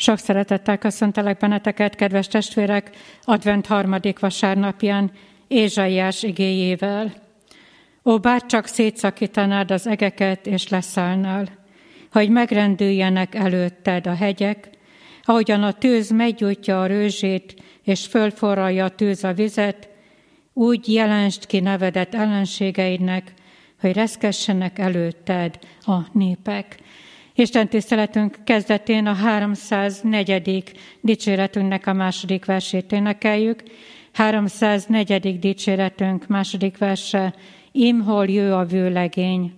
Sok szeretettel köszöntelek benneteket, kedves testvérek, advent harmadik vasárnapján, Ézsaiás igéjével. Ó, bárcsak szétszakítanád az egeket, és leszállnál, hogy megrendüljenek előtted a hegyek, ahogyan a tűz meggyújtja a rőzsét, és fölforralja a tűz a vizet, úgy jelenst ki nevedet ellenségeidnek, hogy reszkessenek előtted a népek. Isten tiszteletünk kezdetén a 304. dicséretünknek a második versét énekeljük. 304. dicséretünk második verse, Imhol jő a vőlegény,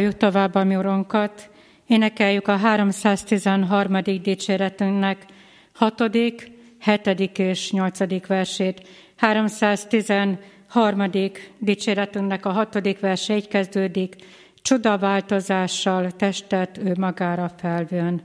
Magasztaljuk tovább a mi Urunkat, énekeljük a 313. dicséretünknek 6., 7. és 8. versét. 313. dicséretünknek a 6. verse így kezdődik, csodaváltozással testet ő magára felvőn.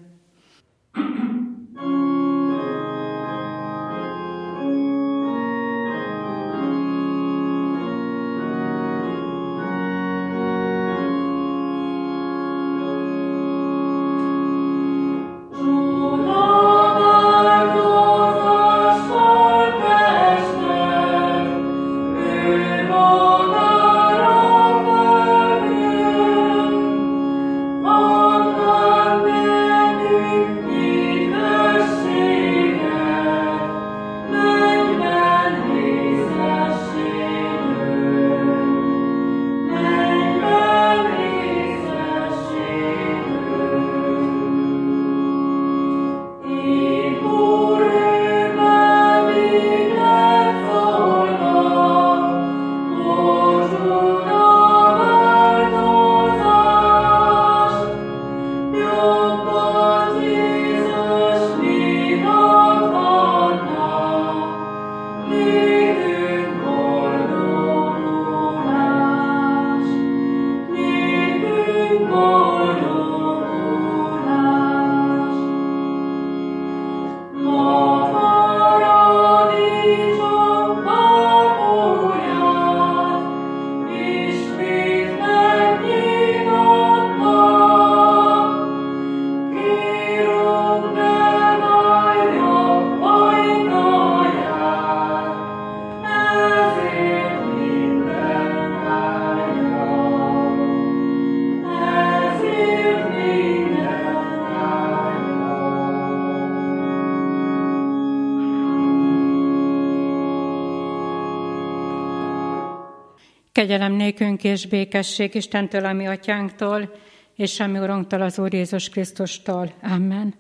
Kegyelem nékünk és békesség Istentől, ami atyánktól, és a mi Urunktól, az Úr Jézus Krisztustól. Amen.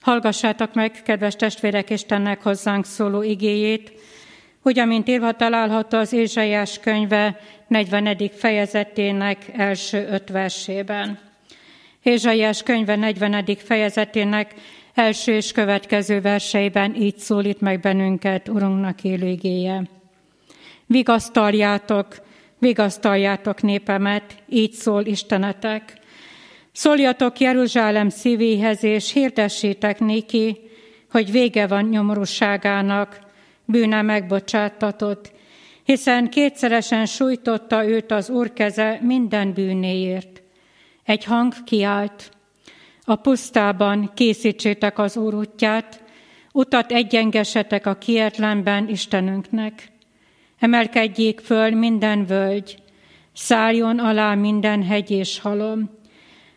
Hallgassátok meg, kedves testvérek, Istennek hozzánk szóló igéjét, úgy, amint írva található az Ézsaiás könyve 40. fejezetének első öt versében. Ézsaiás könyve 40. fejezetének első és következő verseiben így szólít meg bennünket Urunknak élő igéje. Vigasztaljátok, vigasztaljátok népemet, így szól Istenetek. Szóljatok Jeruzsálem szívéhez, és hirdessétek néki, hogy vége van nyomorúságának, bűne megbocsáttatott, hiszen kétszeresen sújtotta őt az Úr keze minden bűnéért. Egy hang kiállt, a pusztában készítsétek az Úr útját, utat egyengesetek a kietlenben Istenünknek. Emelkedjék föl minden völgy, szálljon alá minden hegy és halom,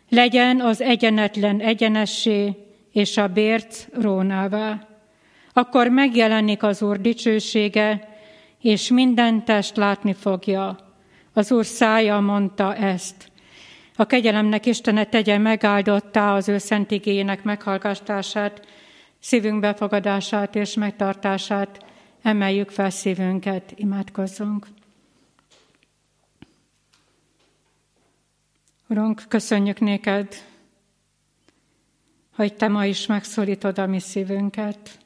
legyen az egyenetlen egyenessé, és a bérc rónává. Akkor megjelenik az Úr dicsősége, és minden test látni fogja. Az Úr szája mondta ezt. A kegyelemnek Istene tegye megáldottá az ő szent igényének meghallgatását, szívünk befogadását és megtartását, emeljük fel szívünket, imádkozzunk. Urunk, köszönjük néked, hogy Te ma is megszólítod a mi szívünket.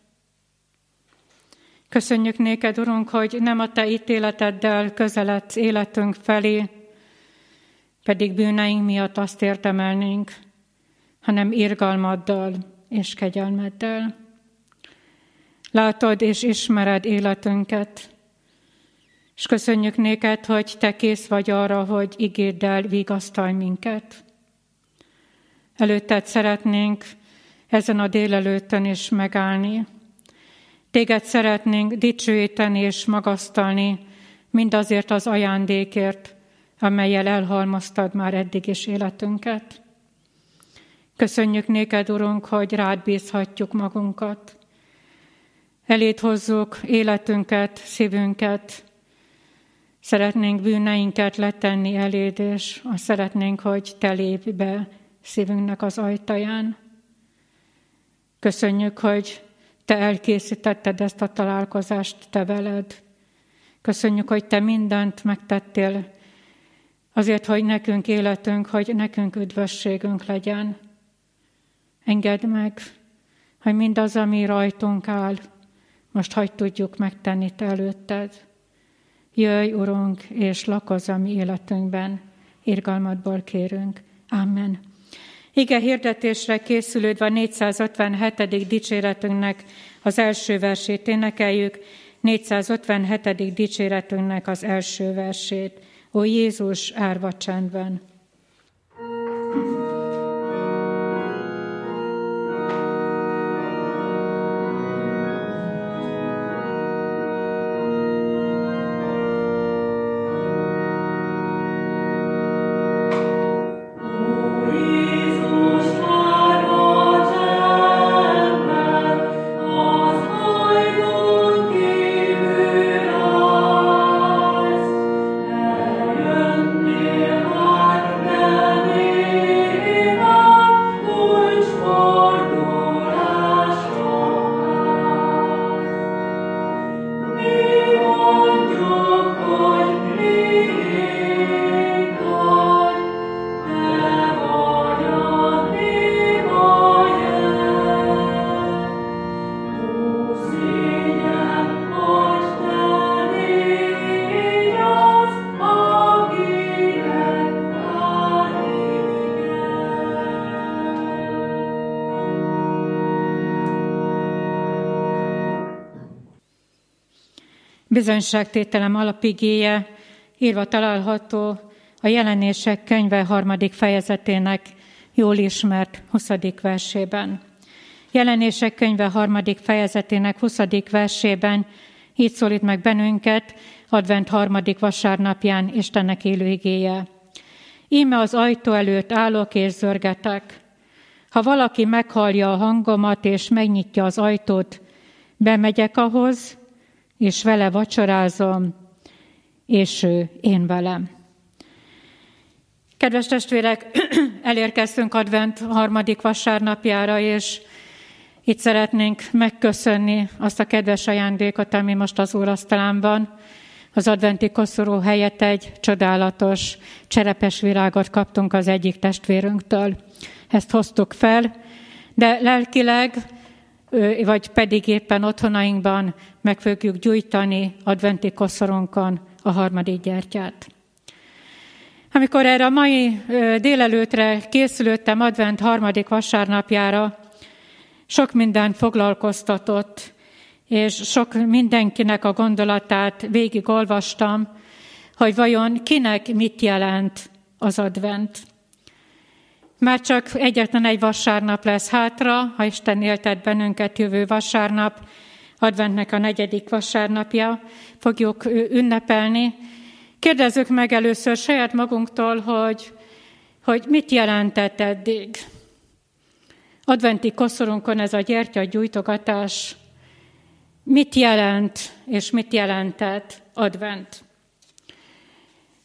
Köszönjük néked, Urunk, hogy nem a Te ítéleteddel közeledsz életünk felé, pedig bűneink miatt azt érdemelnénk, hanem irgalmaddal és kegyelmeddel. Látod és ismered életünket, és köszönjük néked, hogy Te kész vagy arra, hogy igéddel vigasztalj minket. Előtted szeretnénk ezen a délelőttön is megállni. Téged szeretnénk dicsőíteni és magasztalni, mindazért az ajándékért, amelyel elhalmoztad már eddig is életünket. Köszönjük néked, Urunk, hogy rád bízhatjuk magunkat. Elét hozzuk életünket, szívünket, Szeretnénk bűneinket letenni eléd, és azt szeretnénk, hogy te lépj be szívünknek az ajtaján. Köszönjük, hogy te elkészítetted ezt a találkozást te veled. Köszönjük, hogy te mindent megtettél azért, hogy nekünk életünk, hogy nekünk üdvösségünk legyen. Engedd meg, hogy mindaz, ami rajtunk áll, most hagy tudjuk megtenni te előtted. Jöjj, Urunk, és lakozz a mi életünkben, irgalmadból kérünk. Amen. Ige hirdetésre készülődve a 457. dicséretünknek az első versét énekeljük, 457. dicséretünknek az első versét. Ó Jézus, árva csendben! Bizonyságtételem alapigéje írva található a jelenések könyve harmadik fejezetének jól ismert 20. versében. Jelenések könyve harmadik fejezetének 20. versében így szólít meg bennünket advent harmadik vasárnapján Istennek élő igéje. Íme az ajtó előtt állok és zörgetek. Ha valaki meghallja a hangomat és megnyitja az ajtót, bemegyek ahhoz, és vele vacsorázom, és ő én velem. Kedves testvérek, elérkeztünk advent harmadik vasárnapjára, és itt szeretnénk megköszönni azt a kedves ajándékot, ami most az úrasztalán van. Az adventi koszorú helyett egy csodálatos cserepes virágot kaptunk az egyik testvérünktől. Ezt hoztuk fel, de lelkileg vagy pedig éppen otthonainkban meg fogjuk gyújtani adventi koszorunkon a harmadik gyertyát. Amikor erre a mai délelőtre készülöttem advent harmadik vasárnapjára, sok minden foglalkoztatott, és sok mindenkinek a gondolatát végigolvastam, hogy vajon kinek mit jelent az advent. Már csak egyetlen egy vasárnap lesz hátra, ha Isten éltet bennünket jövő vasárnap, adventnek a negyedik vasárnapja, fogjuk ünnepelni, Kérdezzük meg először saját magunktól, hogy, hogy mit jelentett eddig. Adventi koszorunkon ez a gyertya gyújtogatás mit jelent és mit jelentett advent.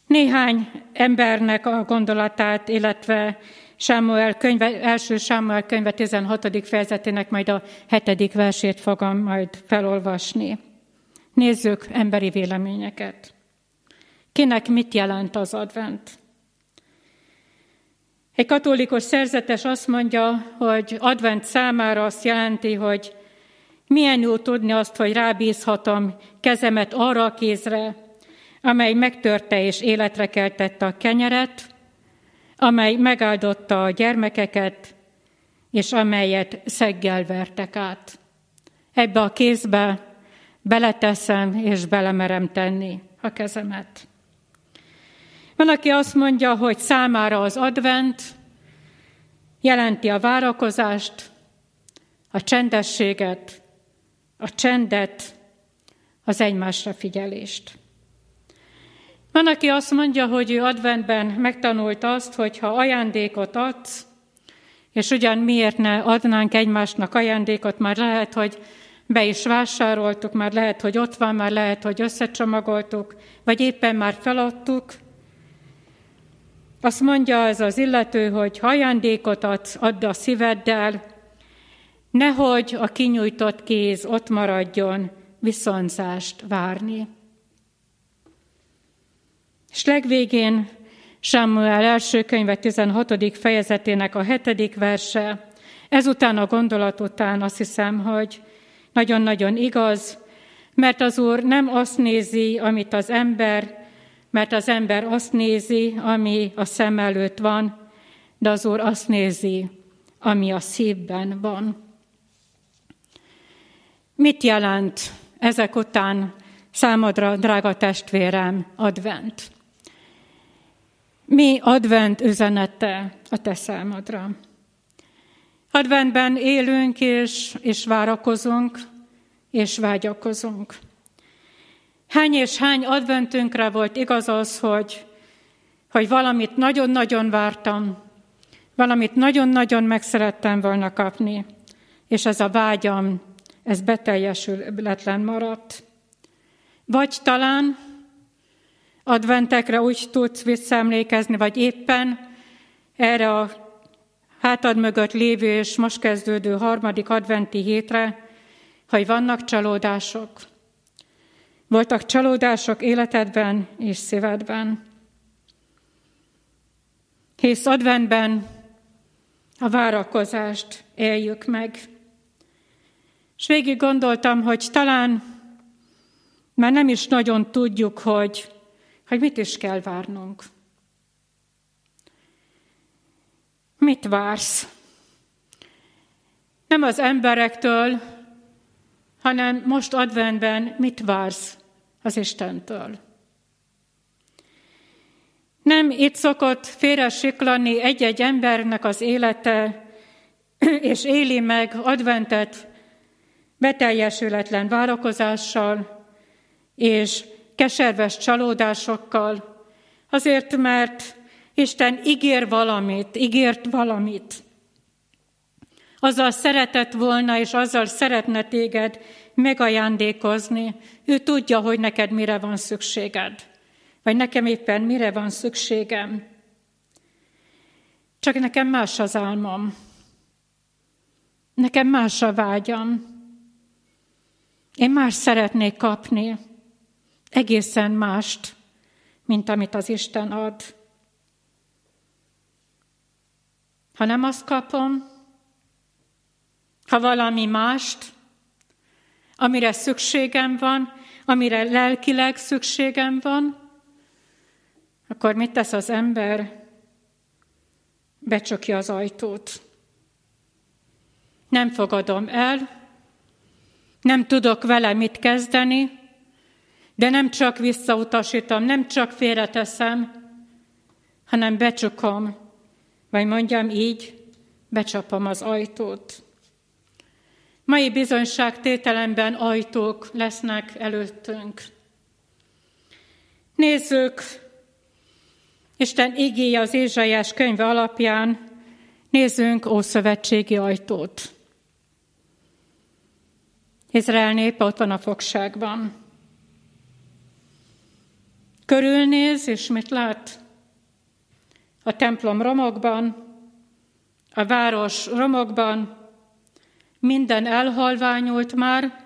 Néhány embernek a gondolatát, illetve Sámuel könyve, első Sámuel könyve 16. fejezetének majd a hetedik versét fogom majd felolvasni. Nézzük emberi véleményeket. Kinek mit jelent az advent? Egy katolikus szerzetes azt mondja, hogy advent számára azt jelenti, hogy milyen jó tudni azt, hogy rábízhatom kezemet arra a kézre, amely megtörte és életre keltette a kenyeret, amely megáldotta a gyermekeket, és amelyet szeggel vertek át. Ebbe a kézbe beleteszem és belemerem tenni a kezemet. Van, aki azt mondja, hogy számára az advent jelenti a várakozást, a csendességet, a csendet, az egymásra figyelést. Van, aki azt mondja, hogy ő adventben megtanult azt, hogy ha ajándékot adsz, és ugyan miért ne adnánk egymásnak ajándékot, már lehet, hogy be is vásároltuk, már lehet, hogy ott van, már lehet, hogy összecsomagoltuk, vagy éppen már feladtuk. Azt mondja ez az illető, hogy ha ajándékot adsz, add a szíveddel, nehogy a kinyújtott kéz ott maradjon viszonzást várni. És legvégén Samuel első könyve 16. fejezetének a hetedik verse, ezután a gondolat után azt hiszem, hogy nagyon-nagyon igaz, mert az Úr nem azt nézi, amit az ember, mert az ember azt nézi, ami a szem előtt van, de az Úr azt nézi, ami a szívben van. Mit jelent ezek után számodra, drága testvérem, advent? Mi advent üzenete a te számodra? Adventben élünk és, és várakozunk, és vágyakozunk. Hány és hány adventünkre volt igaz az, hogy, hogy valamit nagyon-nagyon vártam, valamit nagyon-nagyon megszerettem volna kapni, és ez a vágyam, ez beteljesületlen maradt. Vagy talán adventekre úgy tudsz visszaemlékezni, vagy éppen erre a hátad mögött lévő és most kezdődő harmadik adventi hétre, hogy vannak csalódások. Voltak csalódások életedben és szívedben. Hisz adventben a várakozást éljük meg. És végig gondoltam, hogy talán már nem is nagyon tudjuk, hogy hogy mit is kell várnunk. Mit vársz? Nem az emberektől, hanem most adventben mit vársz az Istentől. Nem itt szokott félre siklani egy-egy embernek az élete, és éli meg adventet beteljesületlen várakozással, és keserves csalódásokkal, azért, mert Isten ígér valamit, ígért valamit. Azzal szeretett volna, és azzal szeretne téged megajándékozni. Ő tudja, hogy neked mire van szükséged, vagy nekem éppen mire van szükségem. Csak nekem más az álmom. Nekem más a vágyam. Én más szeretnék kapni egészen mást, mint amit az Isten ad. Ha nem azt kapom, ha valami mást, amire szükségem van, amire lelkileg szükségem van, akkor mit tesz az ember? Becsukja az ajtót. Nem fogadom el, nem tudok vele mit kezdeni, de nem csak visszautasítom, nem csak félreteszem, hanem becsukom, vagy mondjam így, becsapom az ajtót. Mai bizonyságtételemben ajtók lesznek előttünk. Nézzük, Isten igéje az Ézsaiás könyve alapján, nézzünk Ószövetségi ajtót. Izrael népe ott van a fogságban. Körülnéz, és mit lát? A templom romokban, a város romokban, minden elhalványult már,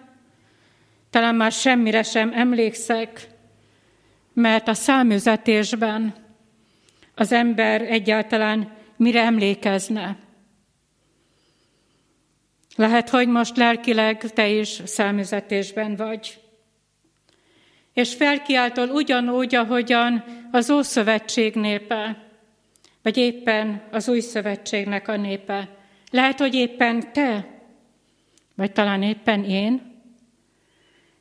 talán már semmire sem emlékszek, mert a számüzetésben az ember egyáltalán mire emlékezne. Lehet, hogy most lelkileg te is számüzetésben vagy. És felkiáltol ugyanúgy, ahogyan az Ószövetség népe, vagy éppen az Új Szövetségnek a népe. Lehet, hogy éppen te, vagy talán éppen én.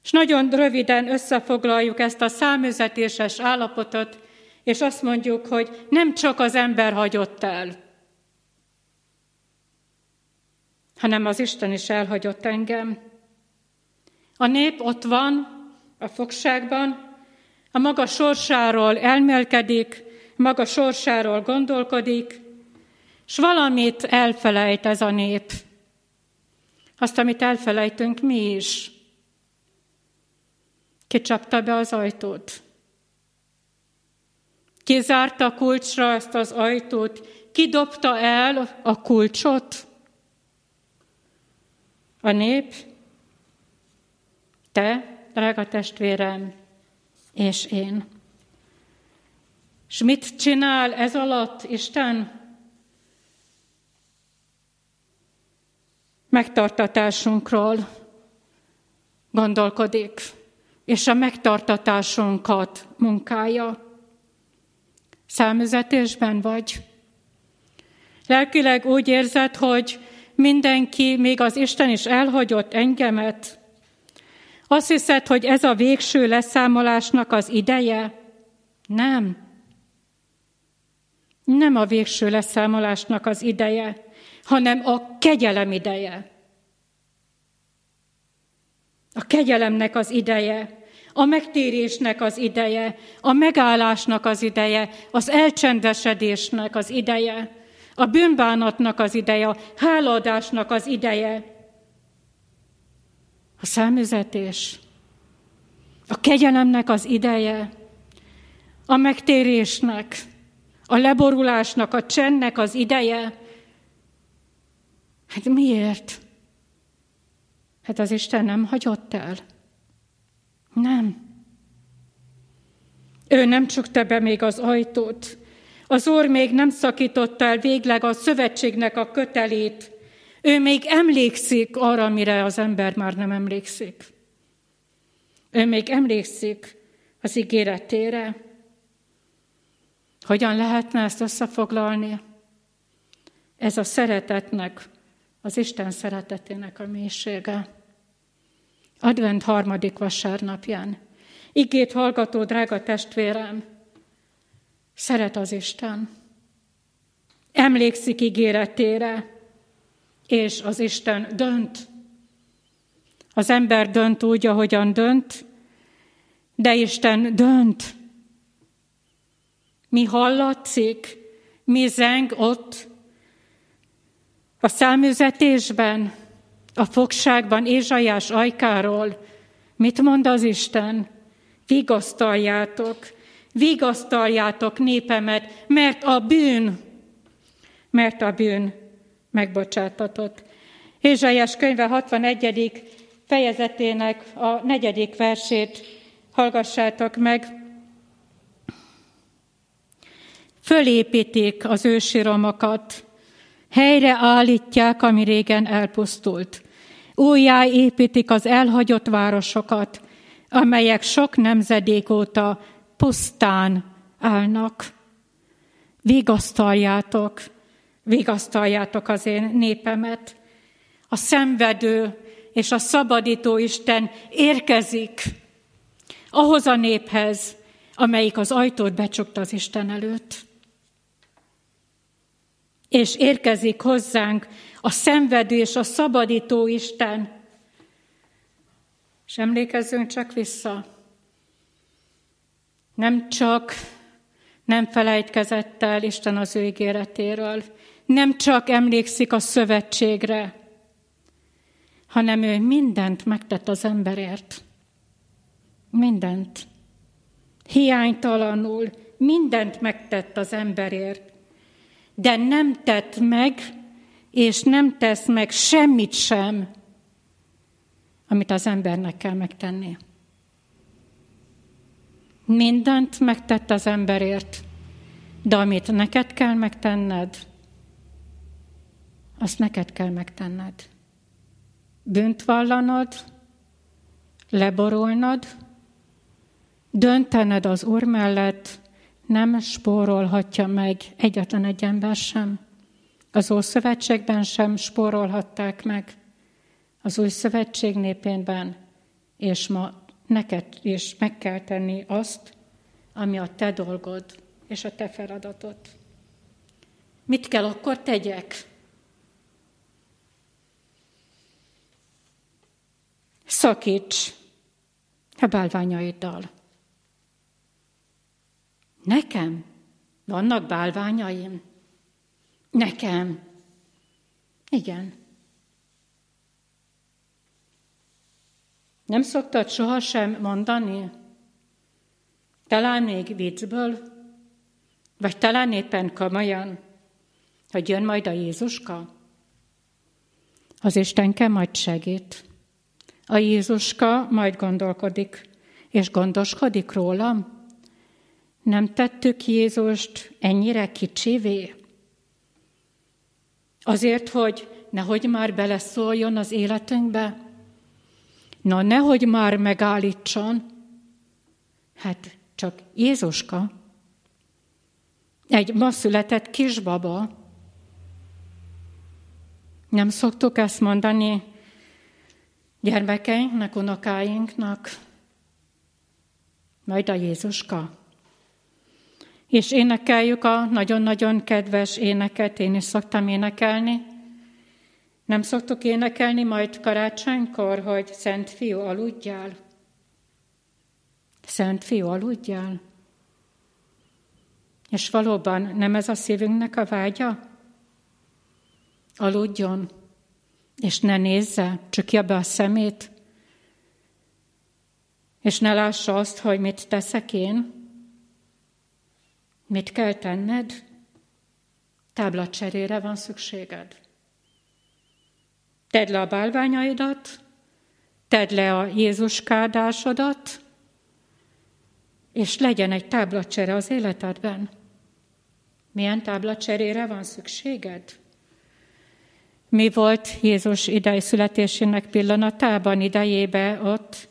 És nagyon röviden összefoglaljuk ezt a számüzetéses állapotot, és azt mondjuk, hogy nem csak az ember hagyott el, hanem az Isten is elhagyott engem. A nép ott van, a fogságban, a maga sorsáról elmélkedik, maga sorsáról gondolkodik, és valamit elfelejt ez a nép. Azt, amit elfelejtünk mi is. Kicsapta be az ajtót. Kizárta kulcsra ezt az ajtót, kidobta el a kulcsot. A nép, te, drága testvérem, és én. És mit csinál ez alatt Isten? Megtartatásunkról gondolkodik, és a megtartatásunkat munkája. Számüzetésben vagy? Lelkileg úgy érzed, hogy mindenki, még az Isten is elhagyott engemet. Azt hiszed, hogy ez a végső leszámolásnak az ideje? Nem. Nem a végső leszámolásnak az ideje, hanem a kegyelem ideje. A kegyelemnek az ideje, a megtérésnek az ideje, a megállásnak az ideje, az elcsendesedésnek az ideje, a bűnbánatnak az ideje, a háladásnak az ideje, a számüzetés, a kegyelemnek az ideje, a megtérésnek, a leborulásnak, a csendnek az ideje. Hát miért? Hát az Isten nem hagyott el. Nem. Ő nem csukta be még az ajtót. Az Úr még nem szakította el végleg a szövetségnek a kötelét. Ő még emlékszik arra, mire az ember már nem emlékszik. Ő még emlékszik az ígéretére. Hogyan lehetne ezt összefoglalni? Ez a szeretetnek, az Isten szeretetének a mélysége. Advent harmadik vasárnapján. Igét hallgató, drága testvérem, szeret az Isten. Emlékszik ígéretére, és az Isten dönt. Az ember dönt úgy, ahogyan dönt, de Isten dönt. Mi hallatszik, mi zeng ott a számüzetésben, a fogságban Ézsaiás ajkáról. Mit mond az Isten? Vigasztaljátok, vigasztaljátok népemet, mert a bűn, mert a bűn megbocsátatott. Ézsaiás könyve 61. fejezetének a negyedik versét hallgassátok meg. Fölépítik az ősi romokat, helyre állítják, ami régen elpusztult. Újjá építik az elhagyott városokat, amelyek sok nemzedék óta pusztán állnak. Vigasztaljátok, vigasztaljátok az én népemet. A szenvedő és a szabadító Isten érkezik ahhoz a néphez, amelyik az ajtót becsukta az Isten előtt. És érkezik hozzánk a szenvedő és a szabadító Isten. És emlékezzünk csak vissza. Nem csak nem felejtkezett el Isten az ő ígéretéről, nem csak emlékszik a szövetségre, hanem ő mindent megtett az emberért. Mindent. Hiánytalanul mindent megtett az emberért. De nem tett meg, és nem tesz meg semmit sem, amit az embernek kell megtenni. Mindent megtett az emberért, de amit neked kell megtenned, azt neked kell megtenned. Bűnt vallanod, leborulnod, döntened az Úr mellett, nem spórolhatja meg egyetlen egy ember sem. Az Ószövetségben sem spórolhatták meg, az Új Szövetség népénben, és ma neked is meg kell tenni azt, ami a te dolgod és a te feladatod. Mit kell akkor tegyek? Szakíts a bálványaiddal. Nekem vannak bálványaim? Nekem. Igen. Nem szoktad sohasem mondani? Talán még viccből, vagy talán éppen komolyan, hogy jön majd a Jézuska? Az Istenke majd segít. A Jézuska majd gondolkodik, és gondoskodik rólam. Nem tettük Jézust ennyire kicsivé? Azért, hogy nehogy már beleszóljon az életünkbe? Na, nehogy már megállítson. Hát csak Jézuska, egy ma született kisbaba. Nem szoktuk ezt mondani gyermekeinknek, unokáinknak, majd a Jézuska. És énekeljük a nagyon-nagyon kedves éneket, én is szoktam énekelni. Nem szoktuk énekelni majd karácsonykor, hogy Szent Fiú, aludjál. Szent Fiú, aludjál. És valóban nem ez a szívünknek a vágya? Aludjon, és ne nézze, csukja be a szemét, és ne lássa azt, hogy mit teszek én, mit kell tenned, táblacserére van szükséged. Tedd le a bálványaidat, tedd le a Jézus kárdásodat, és legyen egy táblacsere az életedben. Milyen táblacserére van szükséged? Mi volt Jézus idei születésének pillanatában, idejébe ott,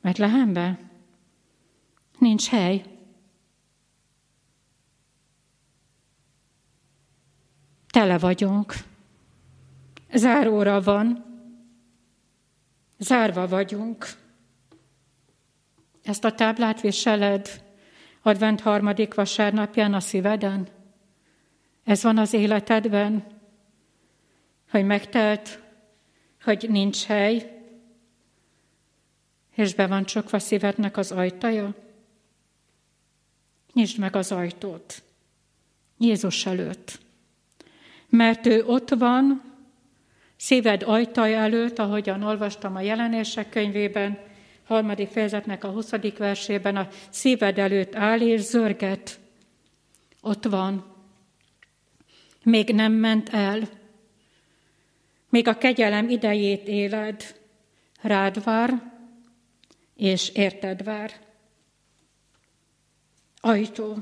mert lehembe? Nincs hely. Tele vagyunk. Záróra van. Zárva vagyunk. Ezt a táblát viseled advent harmadik vasárnapján a szíveden? Ez van az életedben? Hogy megtelt, hogy nincs hely, és be van csukva szívednek az ajtaja? Nyisd meg az ajtót Jézus előtt. Mert ő ott van, szíved ajtaja előtt, ahogyan olvastam a jelenések könyvében, harmadik fejezetnek a 20. versében a szíved előtt áll és zörget. Ott van. Még nem ment el. Még a kegyelem idejét éled. Rád vár, és érted vár. Ajtó.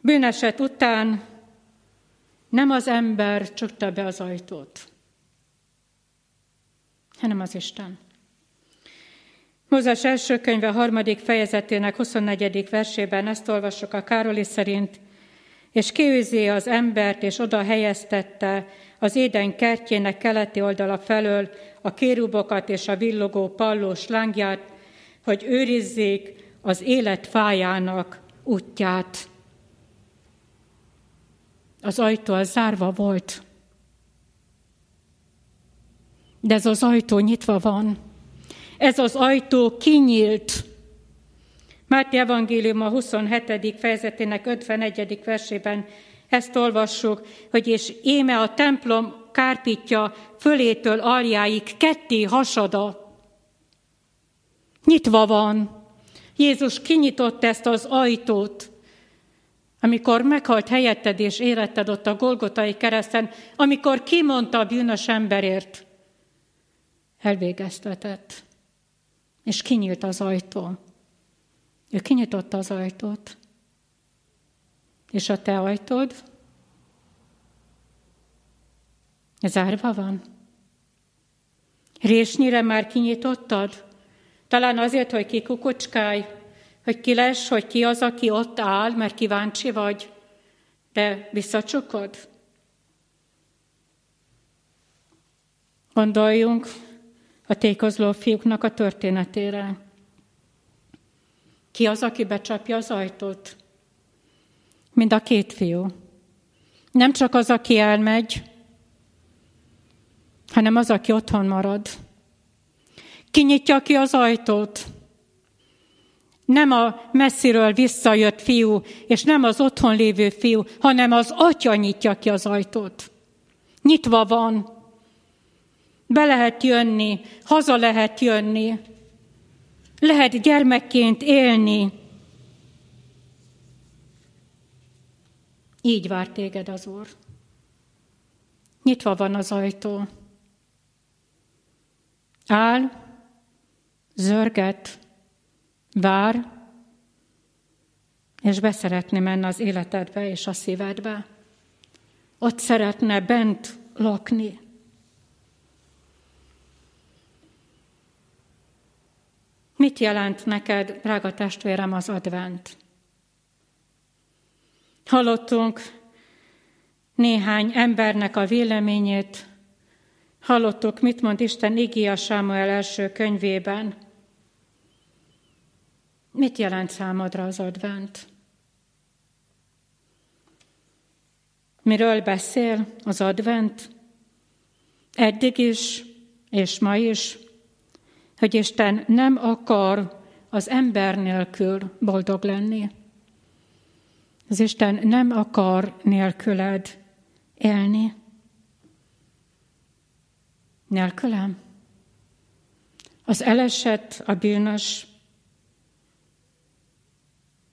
Bűneset után nem az ember csukta be az ajtót, hanem az Isten. Mózes első könyve harmadik fejezetének 24. versében ezt olvassuk a Károli szerint, és kiűzi az embert, és oda helyeztette az éden kertjének keleti oldala felől a kérubokat és a villogó pallós lángját, hogy őrizzék az élet fájának útját. Az ajtó az zárva volt, de ez az ajtó nyitva van. ez az ajtó kinyílt. Máté Evangélium a 27. fejezetének 51. versében ezt olvassuk, hogy és éme a templom kárpítja fölétől aljáig ketté hasada. Nyitva van. Jézus kinyitott ezt az ajtót, amikor meghalt helyetted és éretted ott a Golgotai kereszten, amikor kimondta a bűnös emberért, elvégeztetett, és kinyílt az ajtó. Ő kinyitotta az ajtót. És a te ajtód zárva van. Résnyire már kinyitottad? Talán azért, hogy kikukucskálj, hogy ki lesz, hogy ki az, aki ott áll, mert kíváncsi vagy, de visszacsukod? Gondoljunk a tékozló fiúknak a történetére. Ki az, aki becsapja az ajtót? Mind a két fiú. Nem csak az, aki elmegy, hanem az, aki otthon marad. Kinyitja ki az ajtót. Nem a messziről visszajött fiú, és nem az otthon lévő fiú, hanem az atya nyitja ki az ajtót. Nyitva van. Be lehet jönni, haza lehet jönni. Lehet gyermekként élni. Így vár téged az Úr. Nyitva van az ajtó. Áll, zörget, vár, és beszeretne menni az életedbe és a szívedbe. Ott szeretne bent lakni. Mit jelent neked, drága testvérem, az advent? Hallottunk néhány embernek a véleményét, hallottuk, mit mond Isten Igia Sámuel első könyvében. Mit jelent számodra az advent? Miről beszél az advent? Eddig is, és ma is hogy Isten nem akar az ember nélkül boldog lenni. Az Isten nem akar nélküled élni. Nélkülem. Az elesett, a bűnös,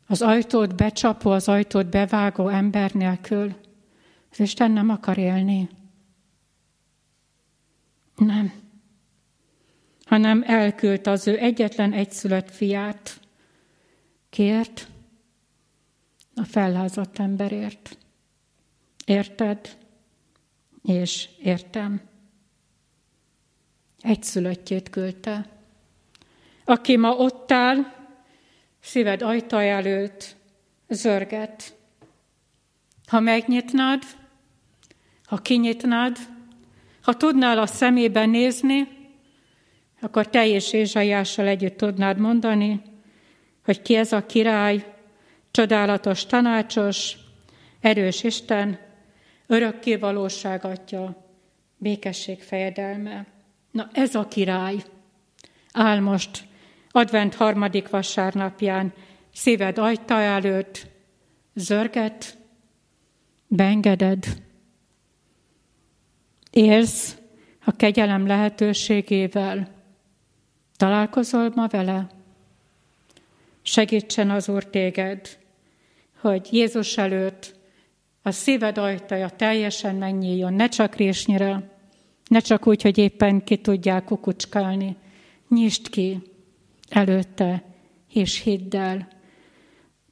az ajtót becsapó, az ajtót bevágó ember nélkül. Az Isten nem akar élni. Nem hanem elküldte az ő egyetlen egyszülött fiát. Kért a fellázadt emberért. Érted? És értem. Egyszülöttjét küldte, aki ma ott áll, szíved ajtaj előtt, zörget. Ha megnyitnád, ha kinyitnád, ha tudnál a szemébe nézni, akkor teljes Ézsaiással együtt tudnád mondani, hogy ki ez a király, csodálatos tanácsos, erős Isten, örökké valóság atya, békesség fejedelme. Na ez a király. Áll most advent harmadik vasárnapján szíved ajta előtt, zörget, beengeded, élsz a kegyelem lehetőségével, Találkozol ma vele? Segítsen az Úr téged, hogy Jézus előtt a szíved ajtaja teljesen megnyíljon, ne csak résnyire, ne csak úgy, hogy éppen ki tudják kukucskálni. Nyisd ki előtte, és hidd el.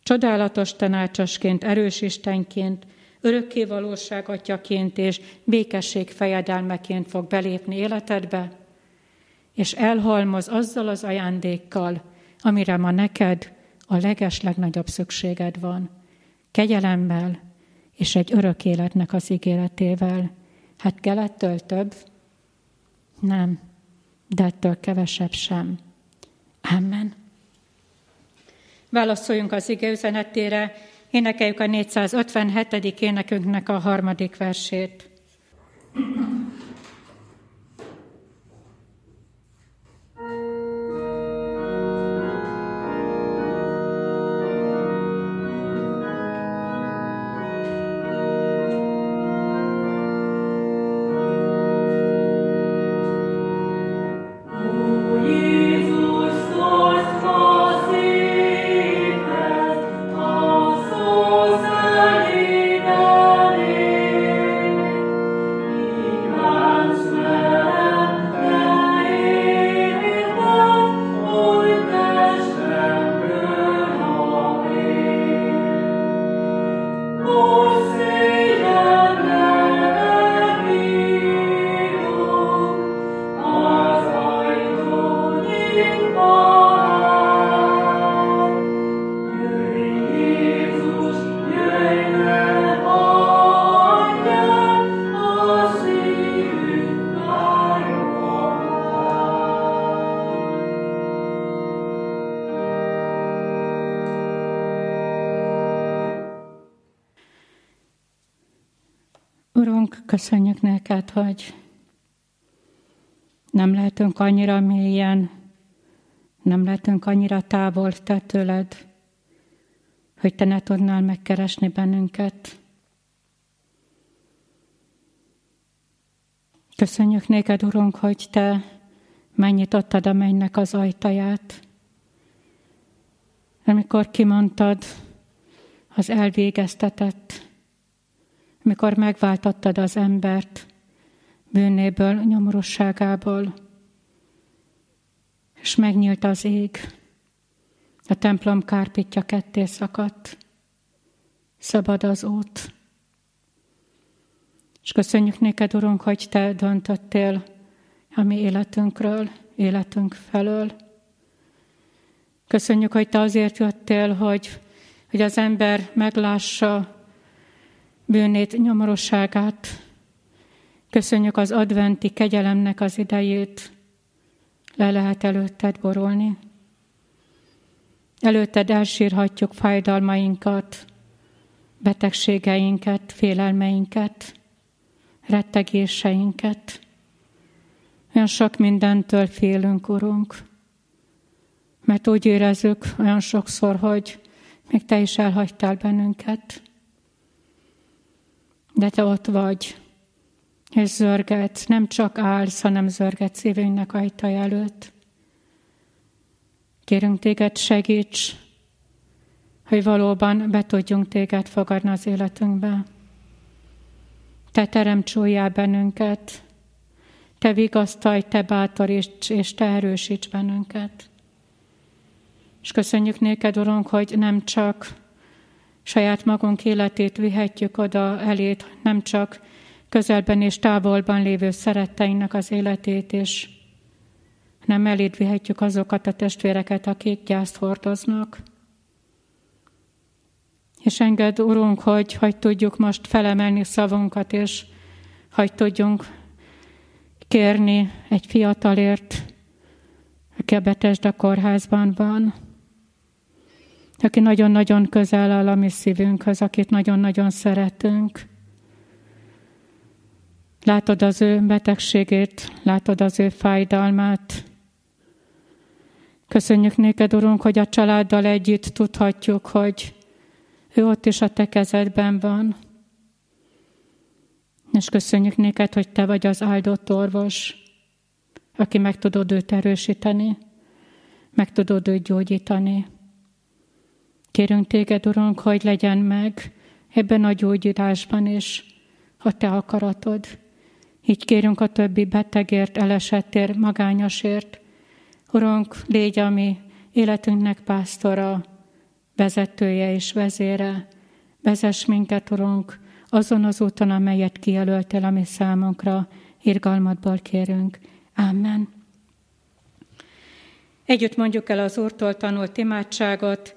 Csodálatos tanácsosként, erős Istenként, örökké valóság atyaként és békesség fejedelmeként fog belépni életedbe, és elhalmoz azzal az ajándékkal, amire ma neked a leges legnagyobb szükséged van. Kegyelemmel és egy örök életnek az ígéretével. Hát kell több? Nem, de ettől kevesebb sem. Amen. Válaszoljunk az ige üzenetére, énekeljük a 457. énekünknek a harmadik versét. Köszönjük neked, hogy nem lehetünk annyira mélyen, nem lehetünk annyira távol te tőled, hogy te ne tudnál megkeresni bennünket. Köszönjük néked, Urunk, hogy te megnyitottad a mennynek az ajtaját. Amikor kimondtad az elvégeztetett mikor megváltottad az embert bűnéből, nyomorosságából, és megnyílt az ég. A templom kárpitja ketté szakadt, szabad az út. És köszönjük néked, Urunk, hogy Te döntöttél a mi életünkről, életünk felől. Köszönjük, hogy Te azért jöttél, hogy, hogy az ember meglássa bűnét, nyomorosságát. Köszönjük az adventi kegyelemnek az idejét. Le lehet előtted borulni. Előtted elsírhatjuk fájdalmainkat, betegségeinket, félelmeinket, rettegéseinket. Olyan sok mindentől félünk, Urunk, mert úgy érezzük olyan sokszor, hogy még Te is elhagytál bennünket de te ott vagy, és zörgetsz, nem csak állsz, hanem zörgetsz szívünknek ajtaj előtt. Kérünk téged, segíts, hogy valóban be tudjunk téged fogadni az életünkbe. Te teremts újjá bennünket, te vigasztalj, te bátoríts, és te erősíts bennünket. És köszönjük néked, Urunk, hogy nem csak saját magunk életét vihetjük oda elét, nem csak közelben és távolban lévő szeretteinknek az életét, és nem elét vihetjük azokat a testvéreket, akik gyászt hordoznak. És enged, Urunk, hogy, hogy tudjuk most felemelni szavunkat, és hogy tudjunk kérni egy fiatalért, aki a Betesda kórházban van, aki nagyon-nagyon közel áll a mi szívünkhöz, akit nagyon-nagyon szeretünk. Látod az ő betegségét, látod az ő fájdalmát. Köszönjük néked, Urunk, hogy a családdal együtt tudhatjuk, hogy ő ott is a te kezedben van. És köszönjük néked, hogy te vagy az áldott orvos, aki meg tudod őt erősíteni, meg tudod őt gyógyítani. Kérünk téged, Urunk, hogy legyen meg ebben a gyógyításban is a te akaratod. Így kérünk a többi betegért, elesettért, magányosért. Urunk, légy a mi életünknek pásztora, vezetője és vezére. Vezess minket, Urunk, azon az úton, amelyet kijelöltél a mi számunkra. Irgalmadból kérünk. Amen. Együtt mondjuk el az Úrtól tanult imádságot,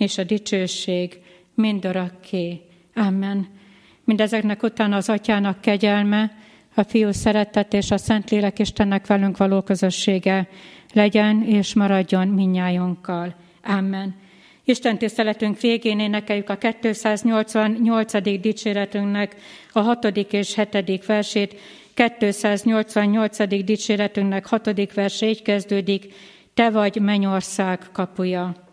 és a dicsőség mindörökké. Amen. Mindezeknek utána az Atyának kegyelme, a Fiú szeretet és a Szentlélek Istennek velünk való közössége legyen és maradjon minnyájunkkal. Amen. Isten tiszteletünk végén énekeljük a 288. dicséretünknek a 6. és 7. versét. 288. dicséretünknek 6. verse így kezdődik, Te vagy mennyország kapuja.